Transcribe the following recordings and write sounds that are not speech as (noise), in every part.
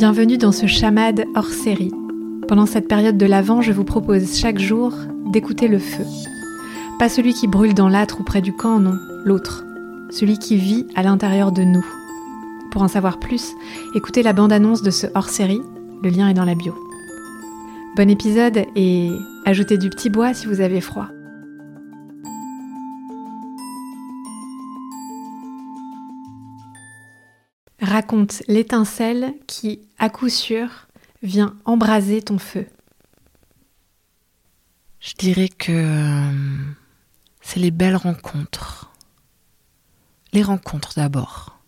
Bienvenue dans ce chamade hors série. Pendant cette période de l'Avent, je vous propose chaque jour d'écouter le feu. Pas celui qui brûle dans l'âtre ou près du camp, non, l'autre. Celui qui vit à l'intérieur de nous. Pour en savoir plus, écoutez la bande-annonce de ce hors-série, le lien est dans la bio. Bon épisode et ajoutez du petit bois si vous avez froid. L'étincelle qui, à coup sûr, vient embraser ton feu. Je dirais que euh, c'est les belles rencontres. Les rencontres d'abord.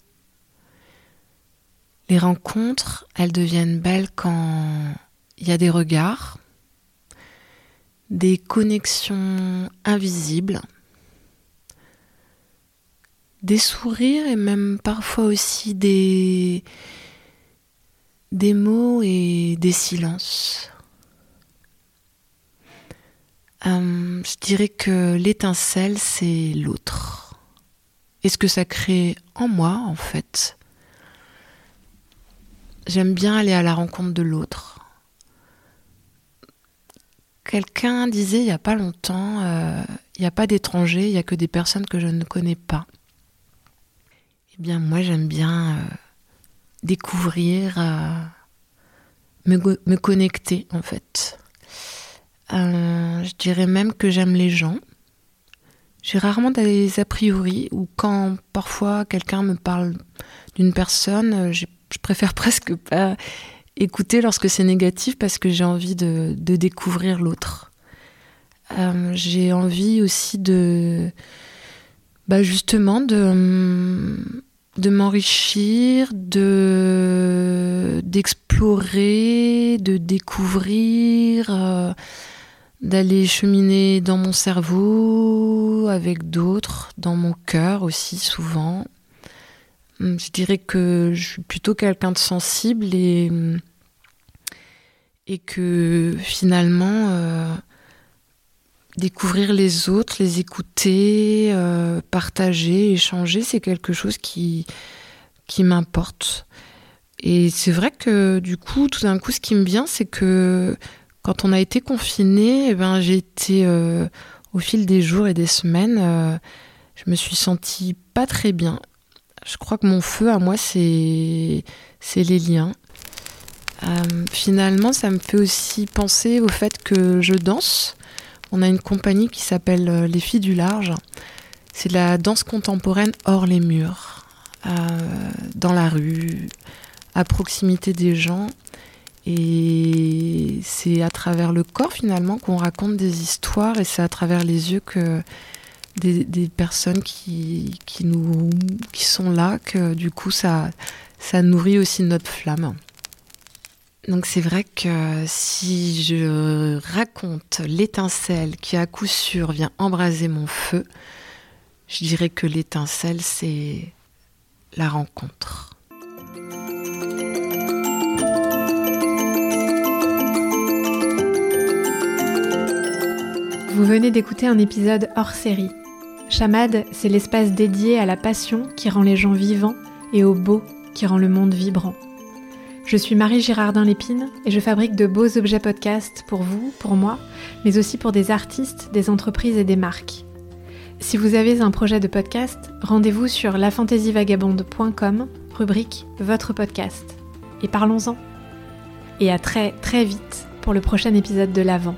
Les rencontres, elles deviennent belles quand il y a des regards, des connexions invisibles, des sourires et même parfois aussi des, mots et des silences. Euh, je dirais que l'étincelle, c'est l'autre. Et ce que ça crée en moi, en fait. J'aime bien aller à la rencontre de l'autre. Quelqu'un disait il n'y a pas longtemps, euh, il n'y a pas d'étrangers, il n'y a que des personnes que je ne connais pas. Eh bien, moi, j'aime bien euh, découvrir, euh, me, connecter, en fait. Euh, je dirais même que j'aime les gens. J'ai rarement des a priori, ou quand parfois quelqu'un me parle d'une personne, je préfère (laughs) presque pas écouter lorsque c'est négatif parce que j'ai envie de, découvrir l'autre. j'ai envie aussi de bah justement de, de m'enrichir, de d'explorer, de découvrir, euh, d'aller cheminer dans mon cerveau avec d'autres, dans mon cœur aussi souvent. Hum, je dirais que je suis plutôt quelqu'un de sensible et et que finalement euh, découvrir les autres, les écouter, euh, partager, échanger, c'est quelque chose qui, qui m'importe. Et c'est vrai que du coup, tout d'un coup, ce qui me vient, c'est que quand on a été confiné, eh ben, j'ai été euh, au fil des jours et des semaines, euh, je me suis sentie pas très bien. Je crois que mon feu à moi, c'est c'est les liens. finalement, ça me fait aussi penser au fait que je danse on a une compagnie qui s'appelle euh, Les Filles du Large. C'est la danse contemporaine hors les murs, euh, dans la rue, à proximité des gens. Et c'est à travers le corps finalement qu'on raconte des histoires et c'est à travers les yeux que des, personnes qui, sont là que du coup ça nourrit aussi notre flamme. Donc c'est vrai que si je raconte l'étincelle qui à coup sûr vient embraser mon feu, je dirais que l'étincelle c'est la rencontre. Vous venez d'écouter un épisode hors série. Chamade, c'est l'espace dédié à la passion qui rend les gens vivants et au beau qui rend le monde vibrant. Je suis Marie Girardin Lépine et je fabrique de beaux objets podcast pour vous, pour moi, mais aussi pour des artistes, des entreprises et des marques. Si vous avez un projet de podcast, rendez-vous sur lafantasyvagabonde.com, rubrique Votre podcast. Et parlons-en. Et à très très vite pour le prochain épisode de l'Avent.